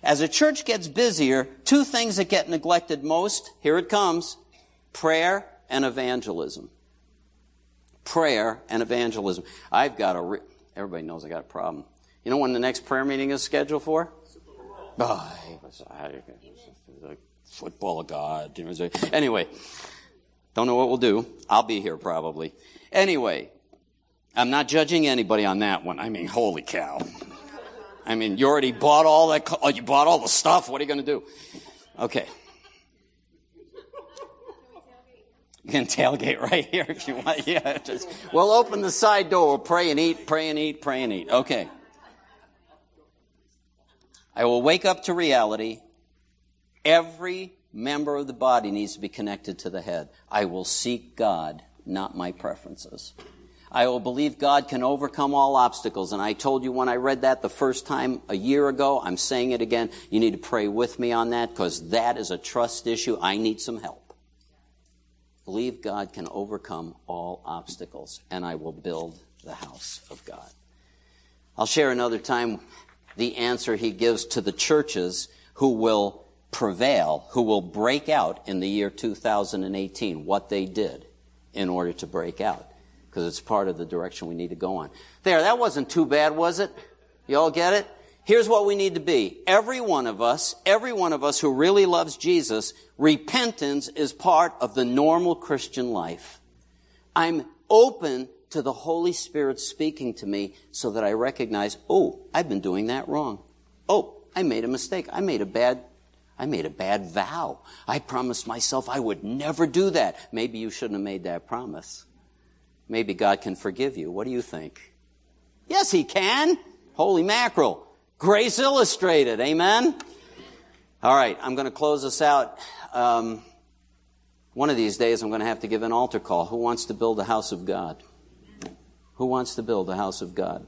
As a church gets busier, two things that get neglected most, here it comes, prayer and evangelism. Prayer and evangelism. I've got a, re- everybody knows I got a problem. You know when the next prayer meeting is scheduled for? Oh, football of God. Anyway, don't know what we'll do. I'll be here probably. Anyway, I'm not judging anybody on that one. I mean, holy cow. I mean, you already bought all that, oh, you bought all the stuff. What are you going to do? Okay. You can tailgate right here if you want. Yeah, just, we'll open the side door. We'll pray and eat, pray and eat, pray and eat. Okay. I will wake up to reality. Every member of the body needs to be connected to the head. I will seek God, not my preferences. I will believe God can overcome all obstacles. And I told you when I read that the first time a year ago, I'm saying it again. You need to pray with me on that because that is a trust issue. I need some help. Believe God can overcome all obstacles, and I will build the house of God. I'll share another time the answer he gives to the churches who will prevail, who will break out in the year 2018, what they did in order to break out because it's part of the direction we need to go on. There, that wasn't too bad, was it? You all get it? Here's what we need to be. Every one of us, every one of us who really loves Jesus, repentance is part of the normal Christian life. I'm open to the Holy Spirit speaking to me so that I recognize, oh, I've been doing that wrong. Oh, I made a mistake. I made a bad I made a bad vow. I promised myself I would never do that. Maybe you shouldn't have made that promise. Maybe God can forgive you. What do you think? Yes, He can. Holy mackerel. Grace illustrated. Amen? All right, I'm going to close this out. Um, one of these days, I'm going to have to give an altar call. Who wants to build a house of God? Who wants to build a house of God?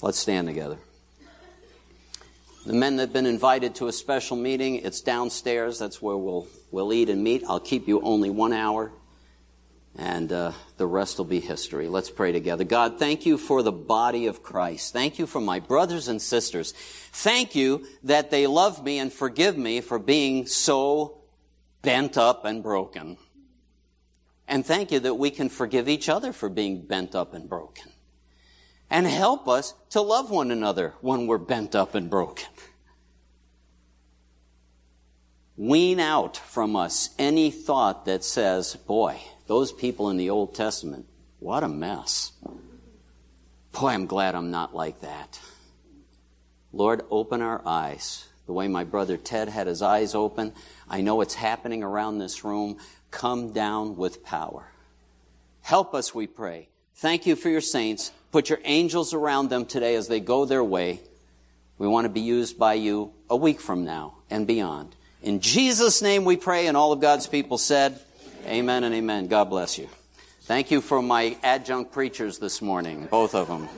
Let's stand together. The men that have been invited to a special meeting, it's downstairs. That's where we'll, we'll eat and meet. I'll keep you only one hour and uh, the rest will be history. Let's pray together. God, thank you for the body of Christ. Thank you for my brothers and sisters. Thank you that they love me and forgive me for being so bent up and broken. And thank you that we can forgive each other for being bent up and broken. And help us to love one another when we're bent up and broken. Wean out from us any thought that says, boy, those people in the Old Testament, what a mess. Boy, I'm glad I'm not like that. Lord, open our eyes. The way my brother Ted had his eyes open, I know it's happening around this room. Come down with power. Help us, we pray. Thank you for your saints. Put your angels around them today as they go their way. We want to be used by you a week from now and beyond. In Jesus' name we pray, and all of God's people said, Amen and amen. God bless you. Thank you for my adjunct preachers this morning, both of them.